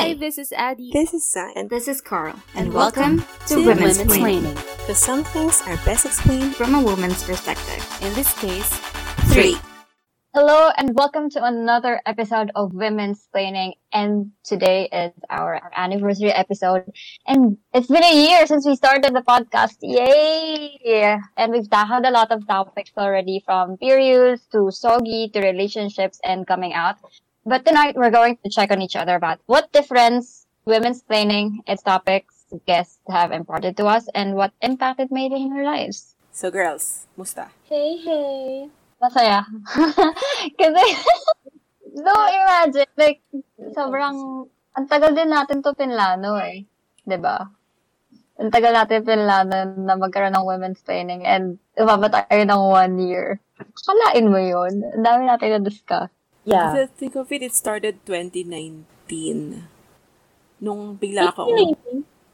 Hi, this is Addie. This is Sai, And this is Carl. And welcome to to Women's Women's Planning. Because some things are best explained From a woman's perspective. In this case, Three. Hello and welcome to another episode of Women's Planning. And today is our, our anniversary episode. And it's been a year since we started the podcast. Yay! And we've tackled a lot of topics already from periods to soggy to relationships and coming out. But tonight we're going to check on each other about what difference women's planning, its topics, guests have imparted to us and what impact it made in our lives. So girls, musta? Hey, hey. Masaya. Kasi, no, imagine, like, sobrang, ang tagal din natin to pinlano eh. 'Di ba? Ang tagal natin pinlano na magkaroon ng women's training and umabot tayo ng one year. Kalain mo yun. Ang dami natin na-discuss. Yeah. To think of it, it started 2019. Nung bigla ako.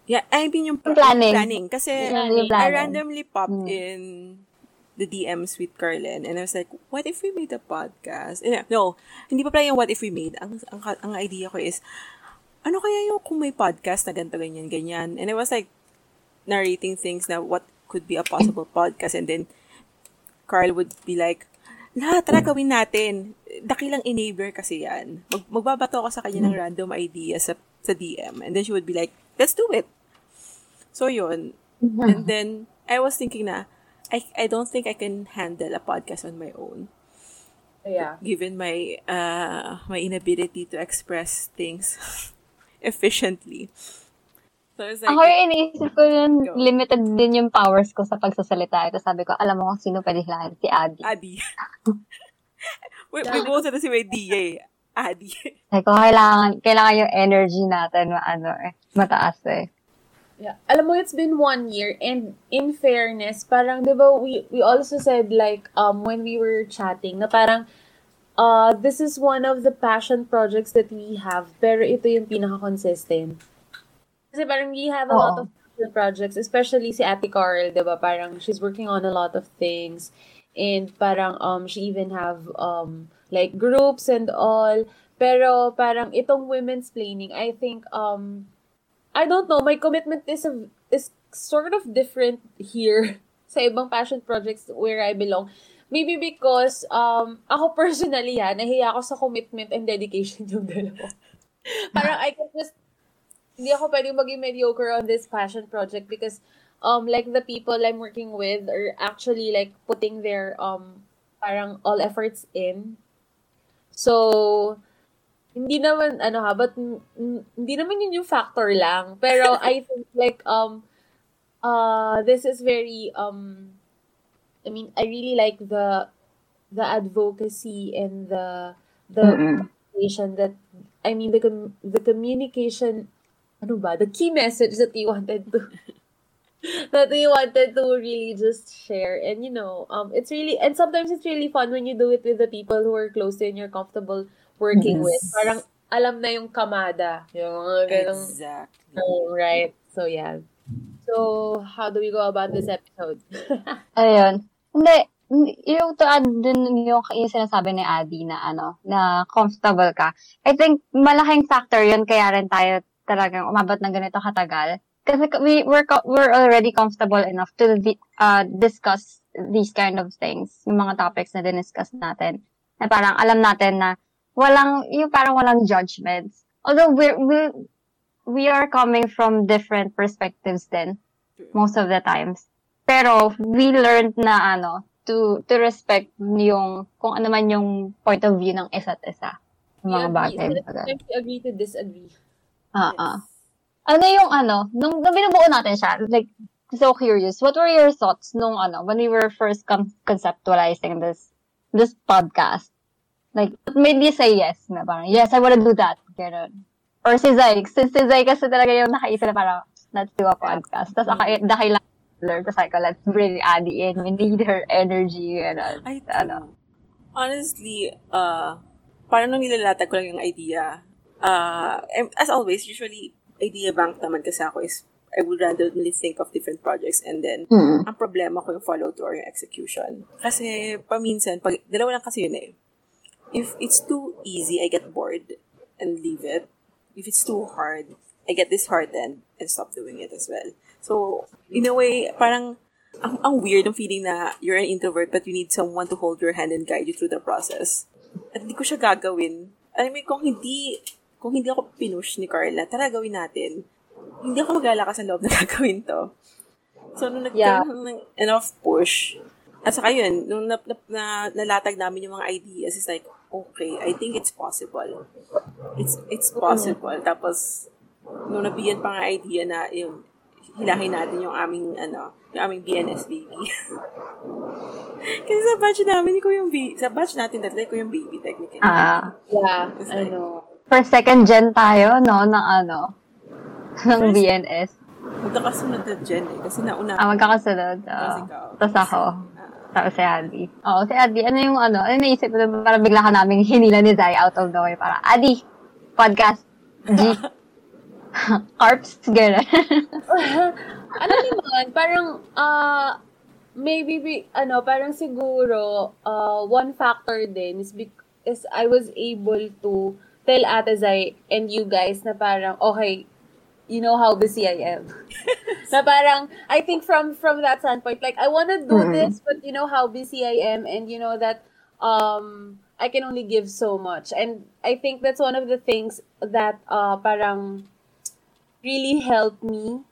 Yeah, I mean yung planning. planning. Kasi Yung I planning. randomly popped Mm. in the DMs with Carlin and I was like, what if we made a podcast? And, no, hindi pa pala yung what if we made. Ang, ang, ang idea ko is, ano kaya yung kung may podcast na ganito, ganyan, ganyan. And I was like, narrating things na what could be a possible podcast. And then, Carl would be like, la, tara gawin natin. Dakilang enabler kasi yan. Mag, magbabato ako sa kanya ng random idea sa, sa DM. And then she would be like, let's do it. So yun. And then, I was thinking na, I, I don't think I can handle a podcast on my own. Yeah. Given my, uh, my inability to express things efficiently. So I was like, Ako yung iniisip ko yun, Go. limited din yung powers ko sa pagsasalita. Ito sabi ko, alam mo kung sino pwede hilahin? Si Adi. Adi. we, we both said the same idea eh. Adi. Sabi ko, kailangan, kailangan yung energy natin, ano eh, mataas eh. Yeah. Alam mo, it's been one year and in fairness, parang, di ba, we, we also said like, um, when we were chatting, na parang, uh, this is one of the passion projects that we have, pero ito yung pinaka-consistent. Kasi parang we have a lot Oo. of passion projects, especially si Ate Carl, di ba, parang she's working on a lot of things. And parang, um, she even have, um, like, groups and all. Pero parang itong women's planning, I think, um, I don't know, my commitment is a, is sort of different here sa ibang passion projects where I belong. Maybe because um ako personally ha, nahiya ako sa commitment and dedication yung dalawa. Parang I can just hindi ako pwedeng maging mediocre on this passion project because um like the people I'm working with are actually like putting their um parang all efforts in. So hindi naman ano ha but hindi naman yun yung factor lang pero i think like um uh this is very um i mean i really like the the advocacy and the the communication that i mean the com- the communication ano ba the key message that you wanted to that you wanted to really just share and you know um it's really and sometimes it's really fun when you do it with the people who are close to you and you're comfortable working with Yes. parang alam na yung kamada yung ganong Exactly. Oh, right so yeah so how do we go about this episode Ayun. Hindi, hindi- yung to add din yung, yung sinasabi ni Adi na ano, na comfortable ka. I think malaking factor yun kaya rin tayo talagang umabot ng ganito katagal. Kasi we, we're, we're already comfortable enough to uh, discuss these kind of things, yung mga topics na diniscuss natin. Na parang alam natin na walang, yung parang walang judgments. Although we're, we, we are coming from different perspectives din most of the times. Pero we learned na ano, to to respect yung kung ano man yung point of view ng isa't isa. Mga We bagay. Sometimes we agree to disagree Ah, ah. Ano yung ano, nung, nung binubuo natin siya, like, so curious, what were your thoughts nung ano, when we were first con- conceptualizing this, this podcast? Like, what made you say yes? Na parang, yes, I wanna do that. Ganun. Or si Zay, si, si Zay kasi talaga yung nakaisip na parang, let's do a podcast. Tapos, ako, dahil lang, tapos like, let's bring Addie in. We need her energy. And, uh, I ano. Honestly, uh, parang nung nilalatag ko lang yung idea, uh, as always, usually, idea bank naman kasi ako is, I would randomly think of different projects and then, Mm. ang problema ko yung follow-through or yung execution. Kasi, paminsan, pag, dalawa lang kasi yun eh. If it's too easy, I get bored and leave it. if it's too hard, I get disheartened and stop doing it as well. So, in a way, parang, ang, ang weird ng feeling na you're an introvert but you need someone to hold your hand and guide you through the process. At hindi ko siya gagawin. I mean, kung hindi, kung hindi ako pinush ni Carla, tara gawin natin. Hindi ako maglalakas ng loob na gagawin to. So, nung Yeah. nagkaroon ng enough push, at saka yun, nung na, na, na, nalatag namin yung mga ideas, it's like, okay, I think it's possible. It's it's possible. Tapos, nung nabigyan pa nga idea na yung hilahin natin yung aming, ano, yung aming BNS baby. Kasi sa batch namin, ko yung baby, sa batch natin dati, ko yung baby technically. Ah, Yeah, It's like- ano. For second gen tayo, no, ng ano, ng First- BNS. Magkakasunod na dyan eh. Kasi nauna. Ah, magkakasunod. Tapos Uh, ikaw. Tapos ako. Ah. Tapos si Adi. Oo, si Adi. Ano yung ano? Ano naisip mo? Parang bigla ka namin hinila ni Zai out of nowhere. Para, Adi, podcast. G. Carps. Gano'n. alam niyo man, parang, ah, maybe, be- ano, parang siguro, uh, one factor din is, bec- is I was able to tell Ate Zai and you guys na parang, okay, you know how busy I am. na parang, I think from from that standpoint, like, I want to do Mhm. this, but you know how busy I am, and you know that, um, I can only give so much. And I think that's one of the things that, uh, parang, really helped me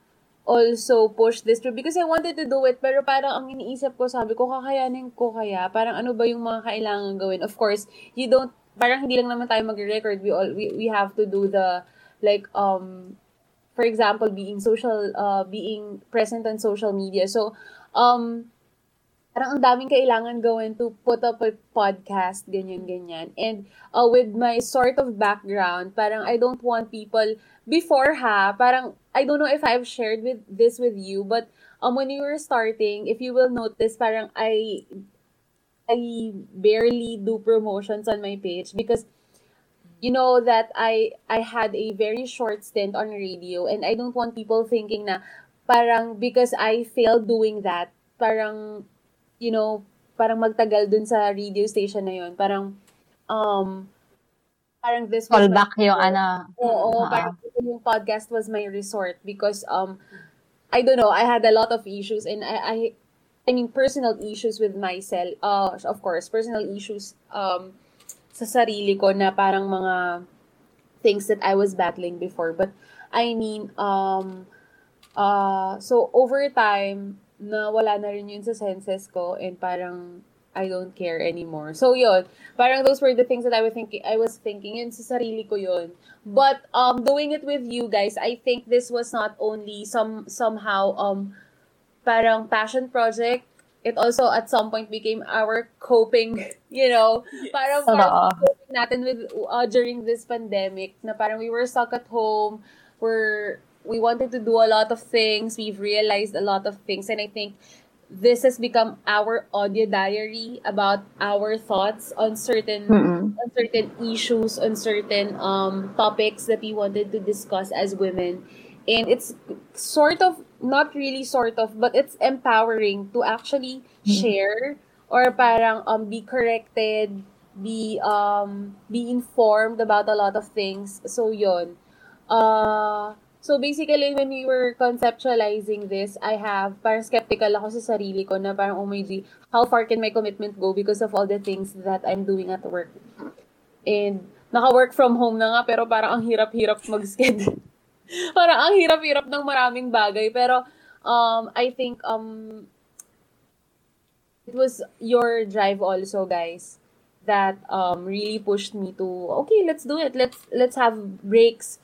also push this through because I wanted to do it pero parang ang iniisip ko sabi ko kakayanin ko kaya parang ano ba yung mga kailangan gawin of course you don't parang hindi lang naman tayo mag-record we all we, we have to do the like um for example being social uh being present on social media so um parang ang daming kailangan gawin to put up a podcast, ganyan, ganyan. And uh, with my sort of background, parang I don't want people, before ha, parang, I don't know if I've shared with this with you, but um, when you were starting, if you will notice, parang I, I barely do promotions on my page because you know that I I had a very short stint on radio and I don't want people thinking na parang because I failed doing that, parang you know, parang magtagal dun sa radio station na yun. Parang um parang this Call my- back yung ano. Oo, Ah. parang yung podcast was my resort because um I don't know, I had a lot of issues and I I I mean personal issues with myself. Uh of course, personal issues um sa sarili ko na parang mga things that I was battling before. But I mean um uh so over time na wala na rin yun sa senses ko and parang I don't care anymore. So yun, parang those were the things that I was thinking I was thinking yun sa sarili ko yun. But um doing it with you guys, I think this was not only some somehow um parang passion project. It also at some point became our coping, you know, parang parang Totoo. coping natin with uh, during this pandemic na parang we were stuck at home, we're we wanted to do a lot of things, we've realized a lot of things and I think this has become our audio diary about our thoughts on certain Mm-mm. on certain issues, on certain um topics that we wanted to discuss as women. And it's sort of not really sort of, but it's empowering to actually share or parang um be corrected, be um be informed about a lot of things. So yon. Uh So basically, when we were conceptualizing this, I have, parang skeptical ako sa sarili ko na parang, oh my G, how far can my commitment go because of all the things that I'm doing at work? And naka-work from home na nga, pero parang ang hirap-hirap mag-schedule. parang ang hirap-hirap ng maraming bagay. Pero um, I think um, it was your drive also, guys, that um, really pushed me to, okay, let's do it. Let's let's have breaks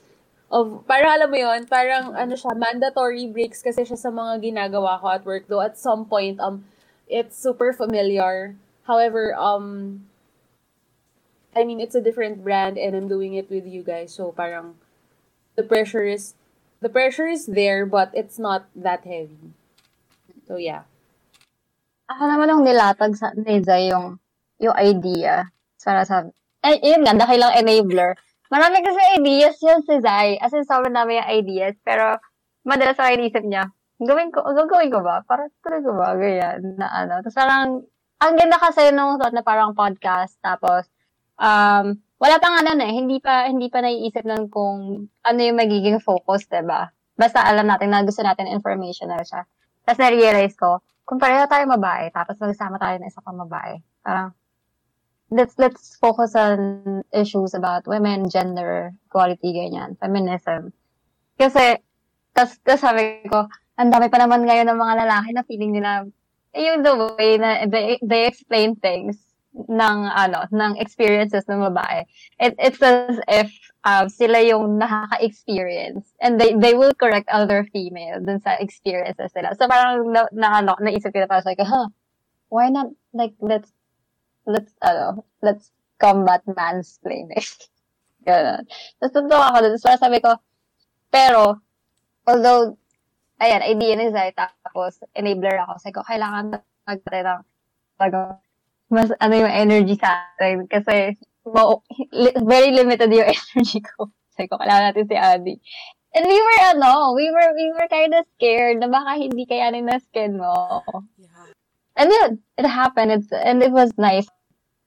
of para alam mo yon parang ano siya mandatory breaks kasi siya sa mga ginagawa ko at work though at some point um it's super familiar however um I mean it's a different brand and I'm doing it with you guys so parang the pressure is the pressure is there but it's not that heavy so yeah Ako naman nung nilatag sa Neza yung, yung idea. Para sabi, eh, yun nga, dahil lang enabler. Marami kasi ideas yun si Zai. As in, sobrang dami yung ideas. Pero, madalas ako inisip niya, gawin ko, gagawin ko ba? Para tuloy ko ba? Ganyan, na ano. Tapos parang, ang ganda kasi nung thought na parang podcast. Tapos, um, wala pa nga nun eh, hindi pa, hindi pa naiisip nun kung ano yung magiging focus, 'di ba? Basta alam natin na gusto natin informational siya. Tapos na-realize ko, kung pareho tayo babae, tapos magsama tayo ng isa pang babae, parang, let's, let's focus on issues about women, gender, equality, ganyan, feminism. Kasi, tas, tas sabi ko, ang dami pa naman ngayon ng mga lalaki na feeling nila, eh, yung the way na they, they explain things ng ano ng experiences ng babae. It, it's as if um, sila yung nakaka-experience. And they they will correct other female dun sa experiences nila. So parang na, na ano naisip ko parang like huh why not like let's let's ano let's combat mansplaining. Ganun. Tapos tuntua ako dun. So sabi ko pero although ayan idea ni Zay tapos enabler ako. Sabi ko kailangan natin ng mas ano yung energy sa atin kasi mo, li- very limited yung energy ko. Sabi ko, kailangan natin si Adi. And we were, ano, we were, we were kind of scared na baka hindi kayanin na skin mo. Yeah. And yun, it happened. It's, and it was nice.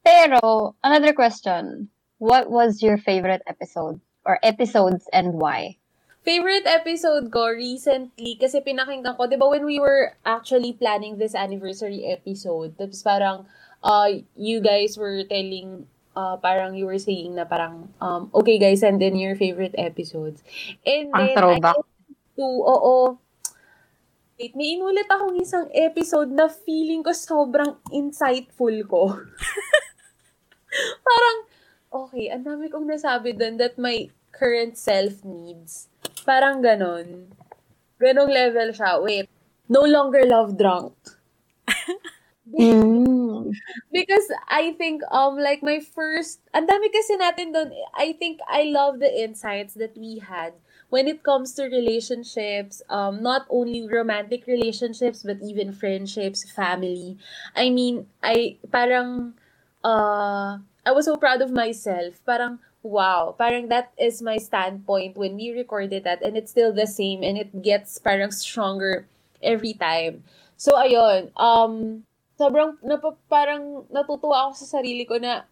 Pero, another question. What was your favorite episode? Or episodes and why? Favorite episode ko recently, kasi pinakinggan ko, di ba when we were actually planning this anniversary episode, tapos parang, uh, you guys were telling, uh, parang you were saying na parang, um, okay guys, send in your favorite episodes. And Ang then, throwback. I to, oo, wait, may inulit akong isang episode na feeling ko sobrang insightful ko. parang, okay, ang dami kong nasabi doon that my current self needs. Parang ganon. Ganong level siya. Wait, no longer love drunk. Mm. Because I think, um, like my first, ang dami kasi natin doon, I think I love the insights that we had when it comes to relationships, um, not only romantic relationships, but even friendships, family. I mean, I, parang, uh, I was so proud of myself. Parang, wow, parang that is my standpoint when we recorded that and it's still the same and it gets parang stronger every time. So, ayun, um, sobrang, napa, parang natutuwa ako sa sarili ko na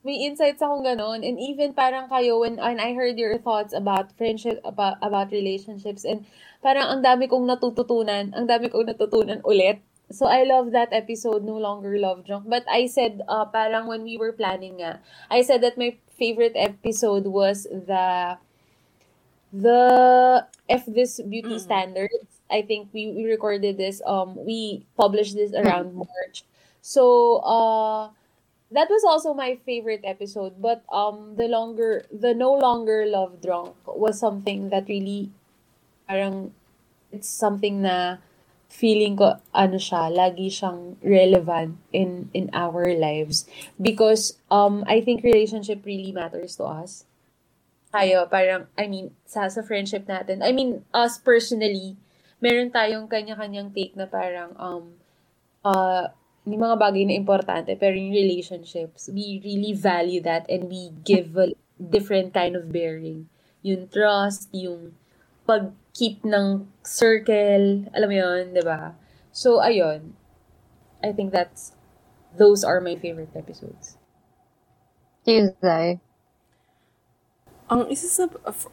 may insights akong ganon. And even parang kayo, when, when I heard your thoughts about friendship, about, about relationships, and parang ang dami kong natututunan, ang dami kong natutunan ulit. So, I love that episode, No Longer Love Drunk. But I said, uh, parang when we were planning nga, I said that my favorite episode was the, the, F This Beauty Mm. Standards. I think we, we recorded this, um, we published this around March. So, uh, that was also my favorite episode. But, um, the longer, the No Longer Love Drunk was something that really, parang, it's something na, feeling ko ano siya lagi siyang relevant in in our lives because um I think relationship really matters to us tayo parang I mean sa sa friendship natin I mean us personally meron tayong kanya-kanyang take na parang um uh yung mga bagay na importante pero yung relationships we really value that and we give a different kind of bearing yung trust yung pag-keep ng circle, alam mo yun, di ba? So, ayun. I think that's, those are my favorite episodes. Tuesday. Ang isa sa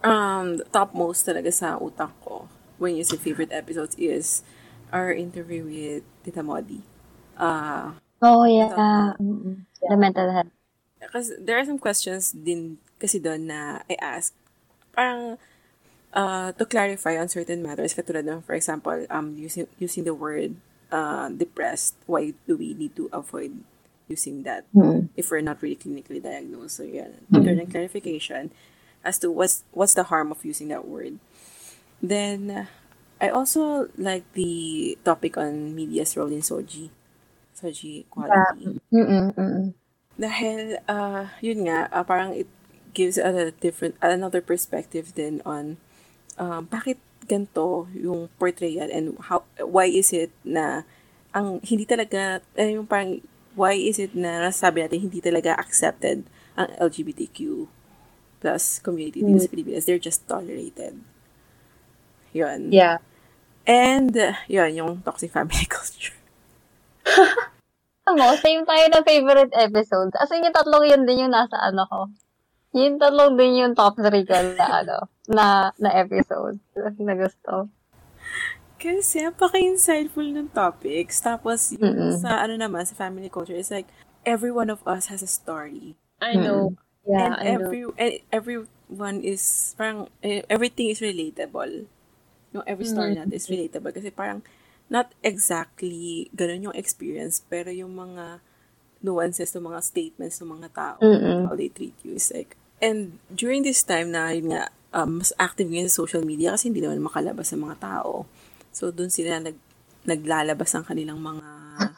um, topmost talaga sa utak ko when you say favorite episodes is our interview with Tita Modi. Uh, Oh, yeah. Mm-mm. The mental health. kasi there are some questions din kasi doon na I ask. Parang uh, to clarify on certain matters, katulad ng, for example, um, using, using the word uh, depressed, why do we need to avoid using that Mm. if we're not really clinically diagnosed? So, yeah, mm clarification as to what's, what's the harm of using that word. Then, I also like the topic on media's role in Soji. Soji quality. Mm-mm, mm-mm. Dahil, uh, yun nga, uh, parang it gives a different, another perspective din on um, bakit ganito yung portrayal and how, why is it na ang hindi talaga, eh, yung parang, why is it na nasabi natin hindi talaga accepted ang LGBTQ plus community dito sa Pilipinas. They're just tolerated. Yun. Yeah. And, uh, yun, yung toxic family culture. Alam mo, same tayo na favorite episodes. As in, yung tatlong yun din yung nasa ano ko. Yung tatlong din yung top 3 ko na, ano, na, na episode na gusto. Kasi, napaka-insightful ng topics. Tapos, yung Mm-mm. sa, ano naman, sa family culture, it's like, every one of us has a story. I know. Yeah, and I know. every, and everyone is, parang, eh, everything is relatable. Yung every story Mm-hmm. natin is relatable. Kasi parang, not exactly ganun yung experience, pero yung mga nuances ng mga statements ng mga tao, Mm-mm. how they treat you is like, and during this time na, yun nga, um, mas active ngayon sa social media kasi hindi naman makalabas ng mga tao. So, dun sila nag, naglalabas ng kanilang mga,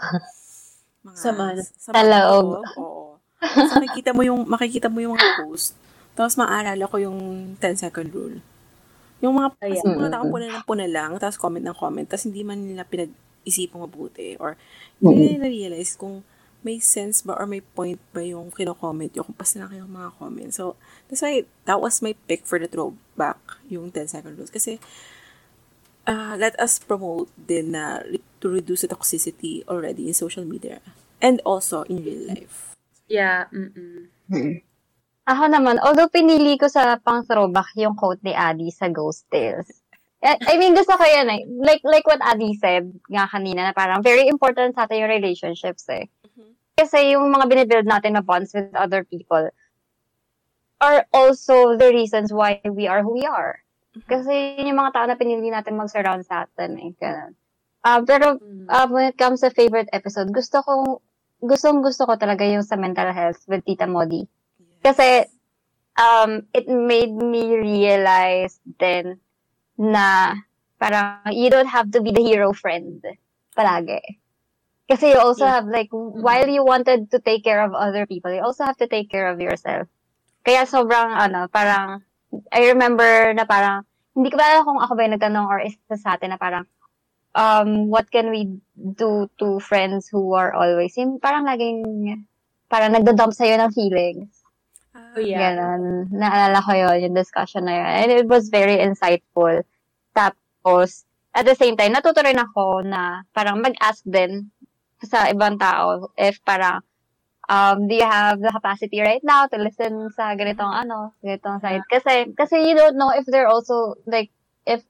mga Sama. Sa loob. Oo. So, makikita mo yung, makikita mo yung mga post. Tapos, maalala ko yung 10 second rule. Yung mga, kasi yung mga tao puna ng puna lang, tapos comment ng comment, tapos hindi man nila pinag-isipang mabuti, or hindi nila na-realize kung may sense ba or may point ba yung kino-comment yung kung pas na yung mga comment. So, that's why, that was my pick for the throwback, yung 10 second rules. Kasi, uh, let us promote din na to reduce the toxicity already in social media and also in real life. Yeah, mm-mm. Ako naman, although pinili ko sa pang throwback yung quote ni Adi sa Ghost Tales. I I mean, gusto ko yan eh. Like, like what Adi said nga kanina, na parang very important sa atin yung relationships eh. Kasi yung mga binibuild natin na bonds with other people are also the reasons why we are who we are. Kasi yun yung mga tao na pinili natin mag-surround sa atin eh. Ganun. Ah, pero uh, when it comes to favorite episode, gusto ko, gustong gusto ko talaga yung sa mental health with Tita Modi. Kasi, um, it made me realize then na parang you don't have to be the hero friend palagi. Kasi you also have like, while you wanted to take care of other people, you also have to take care of yourself. Kaya sobrang, ano, parang, I remember na parang, hindi ko ba alam kung ako ba yung nagtanong or isa sa atin na parang, um, what can we do to friends who are always, yung parang laging, parang nagdo-dump sa'yo ng feelings. Oh, yeah. Ganon. Naalala ko yun, yung discussion na yun. And it was very insightful. Tapos, at the same time, natuto rin ako na parang mag-ask din sa ibang tao if parang, um, do you have the capacity right now to listen sa ganitong ano, ganitong side? Kasi, kasi you don't know if they're also, like, if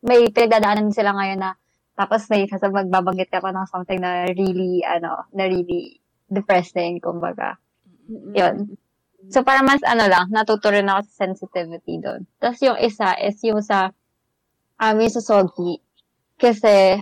may pinagdadaanan sila ngayon na tapos may kasi magbabanggit ka pa ng something na really, ano, na really depressing, kumbaga. Yun. So, para mas ano lang, natuto rin ako sa sensitivity doon. Tapos yung isa is yung sa, um, yung sa Sogi. Kasi,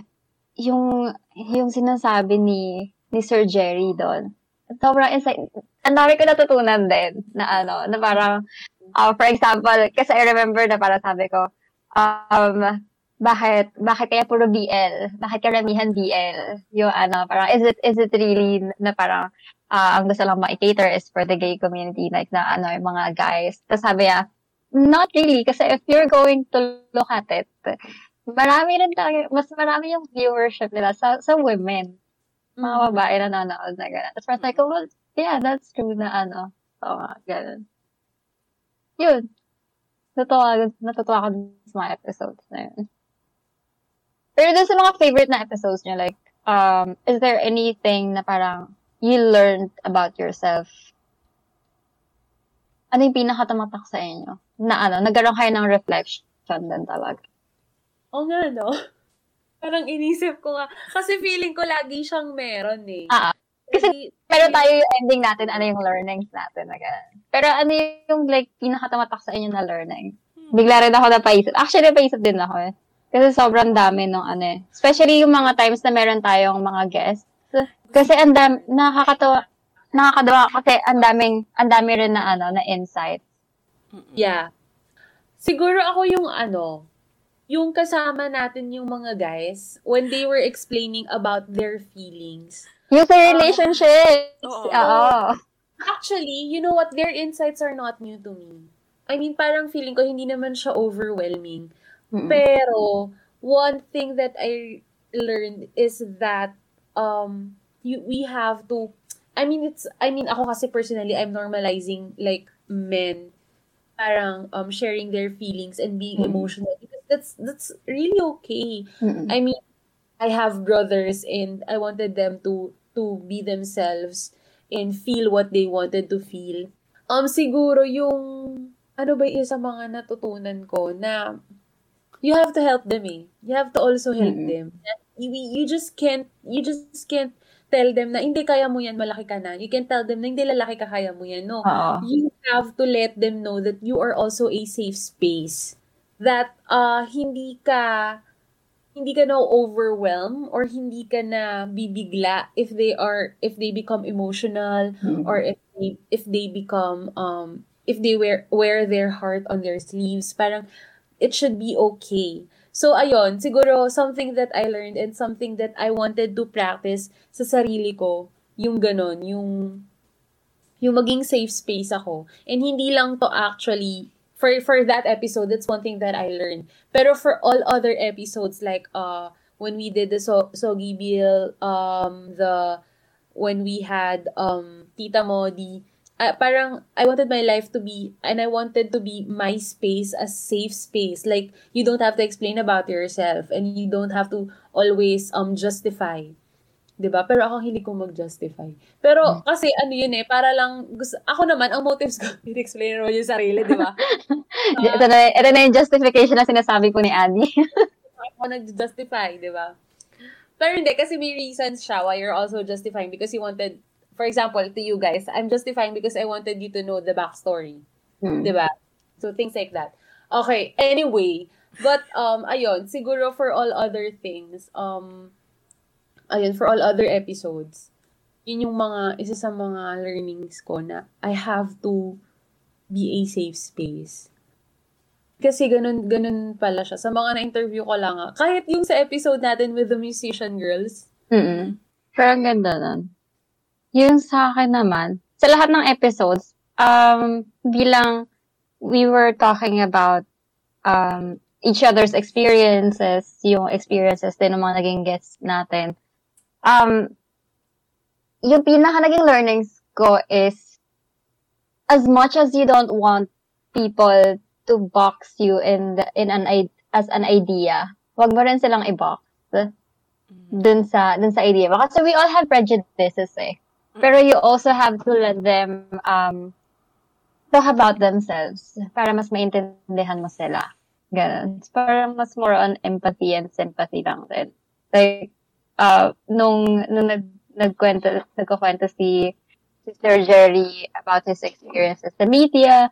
yung, yung sinasabi ni, ni Sir Jerry doon, sobrang insight, ang dami ko natutunan din, na ano, na parang, uh, for example, kasi I remember na parang sabi ko, um, bakit, bakit kaya puro BL? Bakit karamihan BL? Yung ano, parang, is it, is it really na parang, ah ang gusto lang ma-cater is for the gay community, like na ano, yung mga guys. Tapos sabi niya, not really, kasi if you're going to look at it, marami rin talaga, mas marami yung viewership nila sa, sa women. Mga babae na nanonood na gano'n. Tapos parang like, well, yeah, that's true na ano. So, nga, gano'n. Yun. Natutuwa ko dun sa mga episodes na yun. Pero dun sa mga favorite na episodes niyo, like, um, is there anything na parang you learned about yourself? Ano yung pinakatamatak sa inyo? Na ano, nagkaroon kayo ng reflection din talaga. Oo nga, no? Parang inisip ko nga. Kasi feeling ko lagi siyang meron eh. Ah, kasi Pero tayo yung ending natin, ano yung learnings natin na ganun. Pero ano yung like pinakatamatak sa inyo na learning? Bigla rin ako napaisip. Actually, napaisip din ako eh. Kasi sobrang dami nung ano eh. Especially yung mga times na meron tayong mga guests. Kasi ang dami, nakakatawa, nakakadawa kasi ang daming, ang dami rin na ano, na insight. Yeah. Siguro ako yung ano, yung kasama natin yung mga guys when they were explaining about their feelings. Yung sa relationship. Oo. Oo. Actually, you know what? Their insights are not new to me. I mean, parang feeling ko hindi naman siya overwhelming. Mm-mm. Pero, one thing that I learned is that um you we have to I mean it's I mean ako kasi personally I'm normalizing like men parang um sharing their feelings and being Mm. emotional because that's that's really okay. Mm-mm. I mean I have brothers and I wanted them to to be themselves and feel what they wanted to feel. Um, siguro yung, ano ba yung isa mga natutunan ko na you have to help them eh. You have to also help Mhm. them. You, you just can't, you just can't tell them na hindi kaya mo yan, malaki ka na. You can tell them na hindi lalaki ka, kaya mo yan. No. Oo. You have to let them know that you are also a safe space. That uh, hindi ka hindi ka na overwhelm or hindi ka na bibigla if they are if they become emotional Mhm. or if they, if they become um if they wear wear their heart on their sleeves parang it should be okay. So ayun siguro something that I learned and something that I wanted to practice sa sarili ko yung ganon yung yung maging safe space ako. And hindi lang to actually for for that episode that's one thing that I learned. Pero for all other episodes like uh when we did the so Sogi Bill um the when we had um Tita Modi uh, parang I wanted my life to be and I wanted to be my space a safe space like you don't have to explain about yourself and you don't have to always um justify 'di ba? Pero ako hindi ko mag-justify. Pero kasi ano yun eh, para lang gusto, ako naman ang motives ko, i-explain naman yung sarili, 'di ba? ito, na, ito na yung justification na sinasabi ko ni Adi. ako nag-justify, di ba? Pero hindi, kasi may reasons siya why you're also justifying because you wanted, for example, to you guys, I'm justifying because I wanted you to know the backstory. Hmm. Di ba? So, things like that. Okay, anyway, but, um, ayun, siguro for all other things, um, ayun, for all other episodes, yun yung mga, isa sa mga learnings ko na I have to be a safe space. Kasi ganun, ganun pala siya. Sa mga na-interview ko lang, ah, kahit yung sa episode natin with the musician girls, Mm-mm. Pero ang ganda nun. Yung sa akin naman, sa lahat ng episodes, um, bilang we were talking about um, each other's experiences, yung experiences din ng mga naging guests natin, um, yung pinaka naging learnings ko is, as much as you don't want people to box you in the, in an as an idea, wag mo rin silang i-box dun sa dun sa idea. Kasi we all have prejudices eh. Pero you also have to let them um talk about themselves para mas maintindihan mo sila. Ganun. Parang mas more on empathy and sympathy lang din. Like, uh, nung, nung nag, nagkwento, nagkukwento si Sister Jerry about his experiences sa media,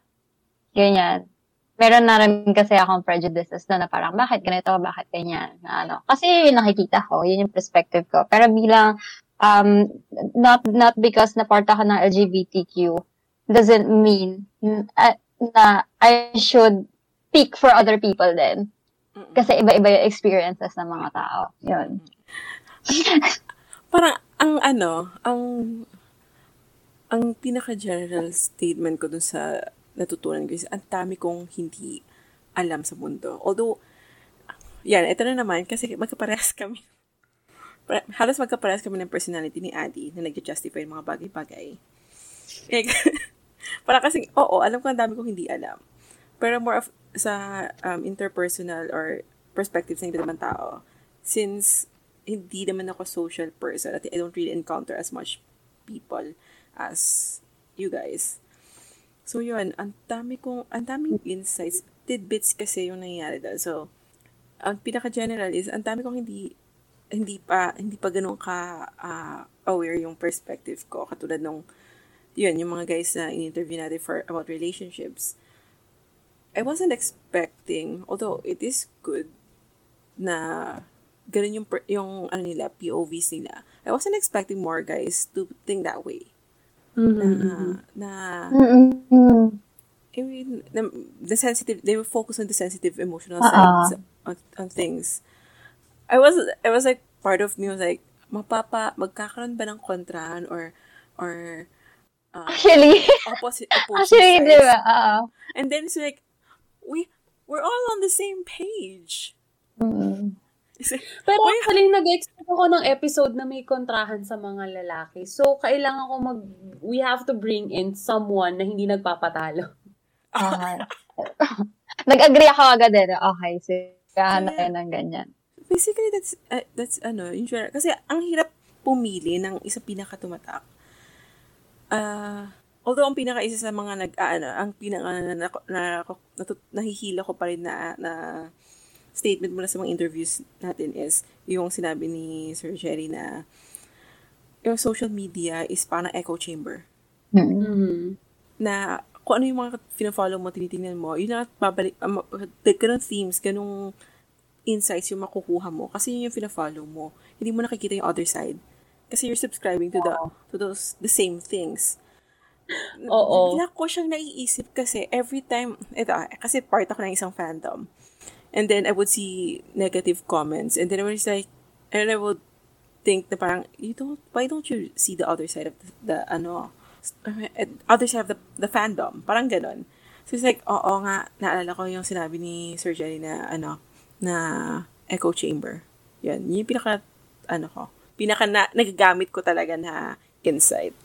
ganyan. Meron na rin kasi akong prejudices na, na parang, bakit ganito, bakit ganyan, na ano. Kasi nakikita ko, yun yung perspective ko. Pero bilang, um, not, not because na part ako ng LGBTQ, doesn't mean uh, na I should speak for other people din. Kasi iba-iba yung experiences ng mga tao. Yun. Parang, ang ano, ang, ang pinaka-general statement ko dun sa natutunan ko is, ang dami kong hindi alam sa mundo. Although, yan, ito na naman, kasi magkaparehas kami. Halos magkaparehas kami ng personality ni Adi na nag-justify yung mga bagay-bagay. Para kasi, oo, alam ko ang dami kong hindi alam. Pero more of sa um, interpersonal or perspectives ng ibang tao, since hindi naman ako social person at I don't really encounter as much people as you guys. So yun, ang dami kong, ang daming insights, tidbits kasi yung nangyayari doon. So, ang pinaka-general is, ang dami kong hindi, hindi pa, hindi pa ganun ka ah, aware yung perspective ko. Katulad nung, yun, yung mga guys na in-interview natin for, about relationships. I wasn't expecting, although it is good na ganun yung, yung ano nila, POVs nila. I wasn't expecting more guys to think that way. Na, na, Mm-mm. I mean, the, the sensitive, they were focused on the sensitive emotional Uh-uh. sides on, on things. I was, I was like, part of me was like, mapapa, magkakaroon ba ng kontrahan or, or, uh, Actually, opposite, opposite actually, sides? di ba? And then it's like, we, we're all on the same page. Mm. Like, Pero Why- actually, nag-expect ako ng episode na may kontrahan sa mga lalaki. So, kailangan ko mag... We have to bring in someone na hindi nagpapatalo. Okay. Nag-agree ako agad eh. Okay, so, kahanap tayo ng ganyan. Basically, that's, uh, that's, ano, in general, kasi ang hirap pumili ng isang pinakatumatak. Ah, although ang pinaka-isa sa mga nag, ah, ano, ang pinaka na, na, na, natut- nahihila ko pa rin na, na statement mula sa mga interviews natin is yung sinabi ni Sir Jerry na yung social media is parang echo chamber. Mm. Mhm. Na kung ano yung mga fina-follow mo, tinitingnan mo, yun na babalik, um, ganun themes, ganung insights yung makukuha mo. Kasi yun yung fina-follow mo. Hindi mo nakikita yung other side. Kasi you're subscribing to the to those the same things. Oo. Bigla ko siyang naiisip kasi every time, ito, ah, kasi part ako ng isang fandom. And then I would see negative comments. And then I was like, and I would think na parang, you don't, why don't you see the other side of the, the ano, uh, other side of the, the fandom? Parang ganon. So it's like, oo nga, naalala ko yung sinabi ni Sir Jerry na, ano, na echo chamber. Yan, yun yung pinaka, ano ko, pinaka na, nagagamit ko talaga na insight.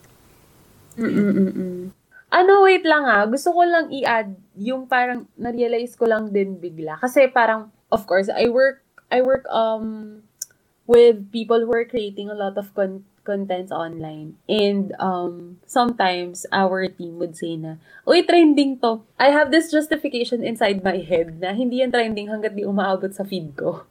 Mm-mm-mm. Ano, wait lang ah. Gusto ko lang i-add yung parang na-realize ko lang din bigla. Kasi parang, of course, I work, I work, um, with people who are creating a lot of con- contents online. And, um, sometimes our team would say na, Uy, trending to. I have this justification inside my head na hindi yan trending hanggat di umaabot sa feed ko.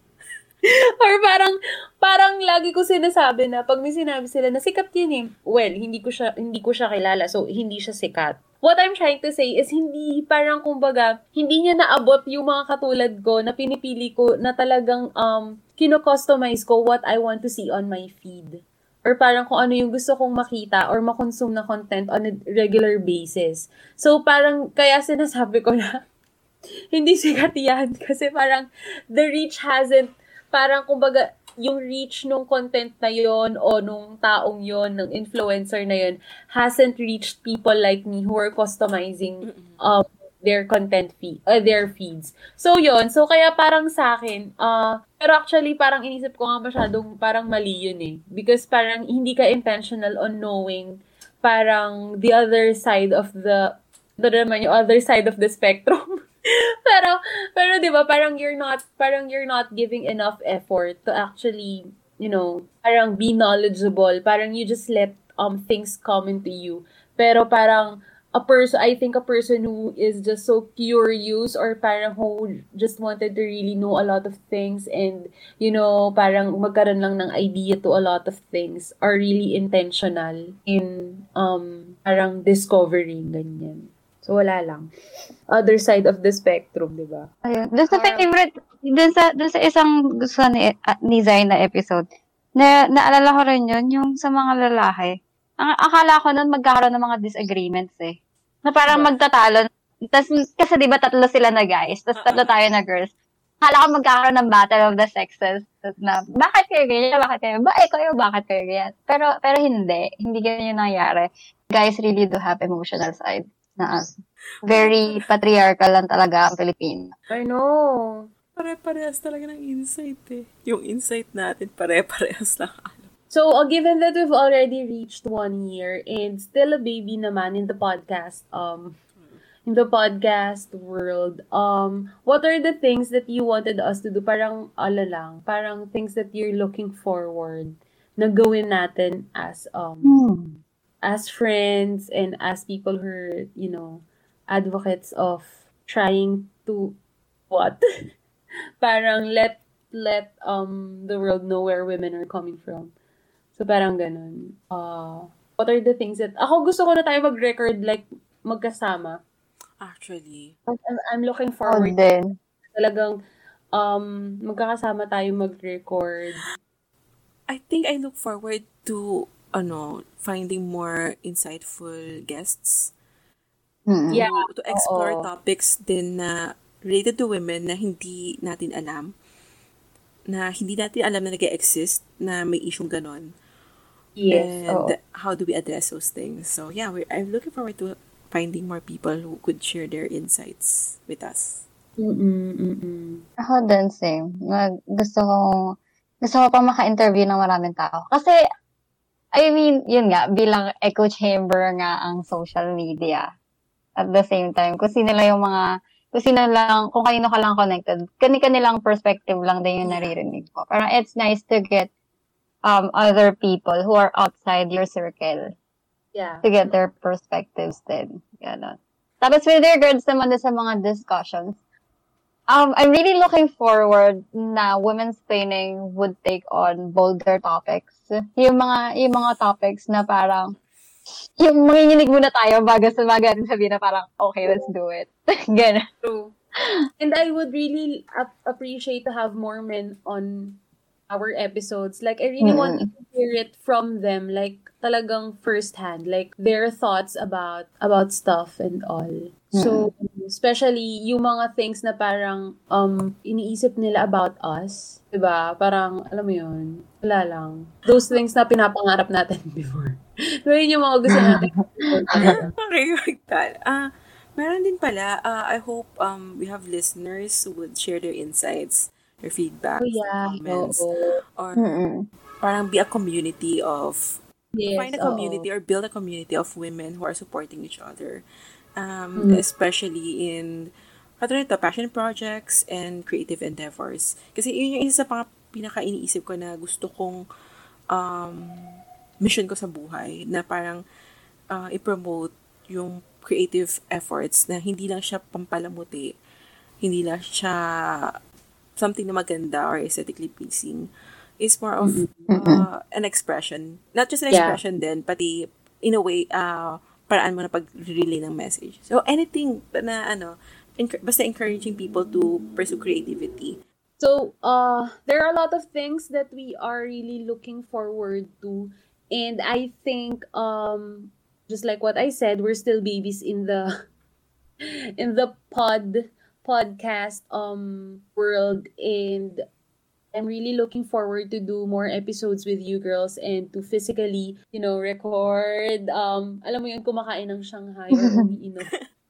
Or parang, parang lagi ko sinasabi na pag may sinabi sila na sikat yun eh. Well, hindi ko siya, hindi ko siya kilala. So, hindi siya sikat. What I'm trying to say is hindi parang kumbaga, hindi niya naabot yung mga katulad ko na pinipili ko na talagang um, kino-customize ko what I want to see on my feed. Or parang kung ano yung gusto kong makita or makonsume na content on a regular basis. So, parang kaya sinasabi ko na hindi sikat yan kasi parang the reach hasn't parang kumbaga yung reach nung content na yon o nung taong yon ng influencer na yon hasn't reached people like me who are customizing um their content feed uh, their feeds. So yon so kaya parang sa akin uh, pero actually parang inisip ko nga masyadong parang mali yun eh because parang hindi ka intentional on knowing parang the other side of the the naman yung other side of the spectrum. pero pero 'di ba parang you're not parang you're not giving enough effort to actually you know parang be knowledgeable parang you just let um things come into you pero parang a person I think a person who is just so curious or parang who just wanted to really know a lot of things and you know parang magkaroon lang ng idea to a lot of things are really intentional in um parang discovering ganyan so wala lang other side of the spectrum, di ba? Ayun. Doon sa favorite, doon sa, doon sa isang gusto ni, uh, ni Zay na episode, na, naalala ko rin yun, yung sa mga lalaki. Ang akala ko nun magkakaroon ng mga disagreements eh. Na parang magtatalo. Tas, kasi di ba tatlo sila na guys, tapos tatlo tayo na girls. Akala ko magkakaroon ng battle of the sexes. Tas na, bakit kayo ganyan? Bakit kayo? Ba, eh, kayo, bakit kayo ganyan? Pero, pero hindi. Hindi ganyan yung nangyari. Guys really do have emotional side na us. Very patriarchal lang talaga ang Pilipino. I know. Pare-parehas talaga ng insight eh. Yung insight natin, pare-parehas lang. So, uh, given that we've already reached one year and still a baby naman in the podcast, um, in the podcast world, um, what are the things that you wanted us to do? Parang, ala lang, parang things that you're looking forward na gawin natin as, um, Hmm. as friends and as people who are, you know, advocates of trying to what? parang let let um the world know where women are coming from. So parang ganun. Uh, what are the things that ako gusto ko na tayo mag-record like magkasama. Actually. I'm, I'm looking Oh, forward din. talagang um magkakasama tayo mag-record. I think I look forward to, ano, finding more insightful guests. Mm. Yeah. To, to explore oo. topics din na related to women na hindi natin alam. Na hindi natin alam na nag exist na may issue ganon. Yes. And oo. how do we address those things? So yeah, we're, I'm looking forward to finding more people who could share their insights with us. Mm-mm, mm-mm. Ako din, same. Mag, gusto ko, gusto ko pa maka-interview ng maraming tao. Kasi, I mean, yun nga, bilang echo chamber nga ang social media. At the same time, kung sino lang yung mga, kung sino lang, kung kanino ka lang connected, kani-kanilang perspective lang din yung naririnig ko. Parang it's nice to get um, other people who are outside your circle Yeah. to get their perspectives din. Ganon. Tapos with regards naman din sa mga discussions, um, I'm really looking forward na women's training would take on bolder topics. Yung mga, yung mga topics na parang, yung manginginig muna tayo bago sa bago natin sabihin na parang, okay, let's do it. Ganon. True. And I would really ap- appreciate to have more men on our episodes. Like, I really want to hear it from them, like, talagang firsthand, like, their thoughts about, about stuff and all. So, especially, yung mga things na parang, um, iniisip nila about us, 'di ba Parang, alam mo yun, wala lang. Those things na pinapangarap natin before. So, yun yung mga gusto natin. Okay, like that. Ah, meron din pala, ah, I hope um we have listeners who would share their insights, their feedback, Oh, yeah. comments, Oo. or Mm-mm. parang be a community of Yes, find a oo. community or build a community of women who are supporting each other. Um, Mm-hmm. especially in katulad ito, passion projects and creative endeavors. Kasi yun yung isa sa mga pinaka-iniisip ko na gusto kong um, mission ko sa buhay na parang uh, i-promote yung creative efforts na hindi lang siya pampalamuti, hindi lang siya something na maganda or aesthetically pleasing. It's more of uh, an expression. Not just an Yeah. expression din, pati in a way, uh, paraan mo na pag-relay ng message. So, anything na ano, enc- basta encouraging people to pursue creativity. So, uh, there are a lot of things that we are really looking forward to. And I think, um, just like what I said, we're still babies in the, in the pod, podcast, um, world. And I'm really looking forward to do more episodes with you girls and to physically, you know, record, um, alam mo yun, kumakain ng Shanghai or umiinom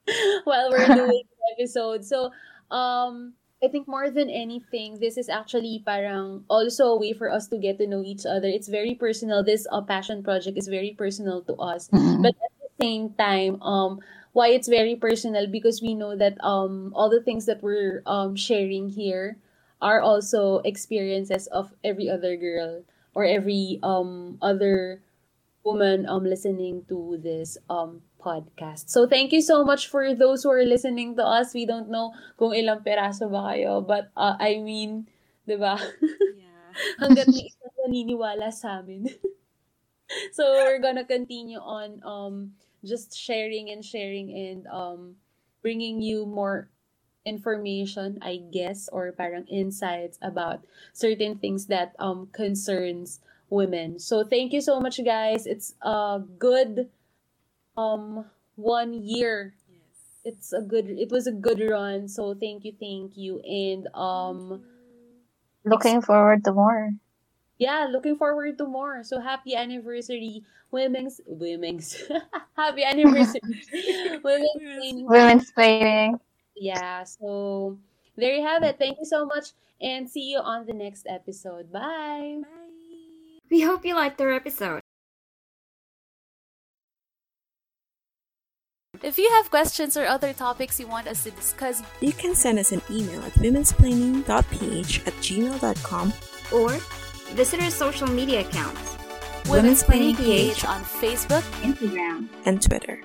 while we're doing the episode. So, um, I think more than anything, this is actually parang also a way for us to get to know each other. It's very personal. This uh, passion project is very personal to us. But at the same time, um, why it's very personal because we know that um all the things that we're um sharing here are also experiences of every other girl or every um other woman um listening to this um podcast. So thank you so much for those who are listening to us. We don't know kung ilang peraso ba kayo, but uh, I mean, 'di ba? Yeah. Hangga't may isang naniniwala sa amin. so we're gonna continue on um just sharing and sharing and um bringing you more information, I guess, or parang insights about certain things that um concerns women. So thank you so much guys. It's a good um one year. Yes. It's a good it was a good run. So thank you, thank you. And um Looking forward to more. Yeah, looking forward to more. So happy anniversary, women's women's happy anniversary, women's Training Women's training. Yeah, so there you have it. Thank you so much and see you on the next episode. Bye. We hope you liked our episode. If you have questions or other topics you want us to discuss, You can send us an email at womensplaining.ph at gmail.com Or visit our social media accounts Women's Women's Planning Planning PH on Facebook, Instagram. and Twitter.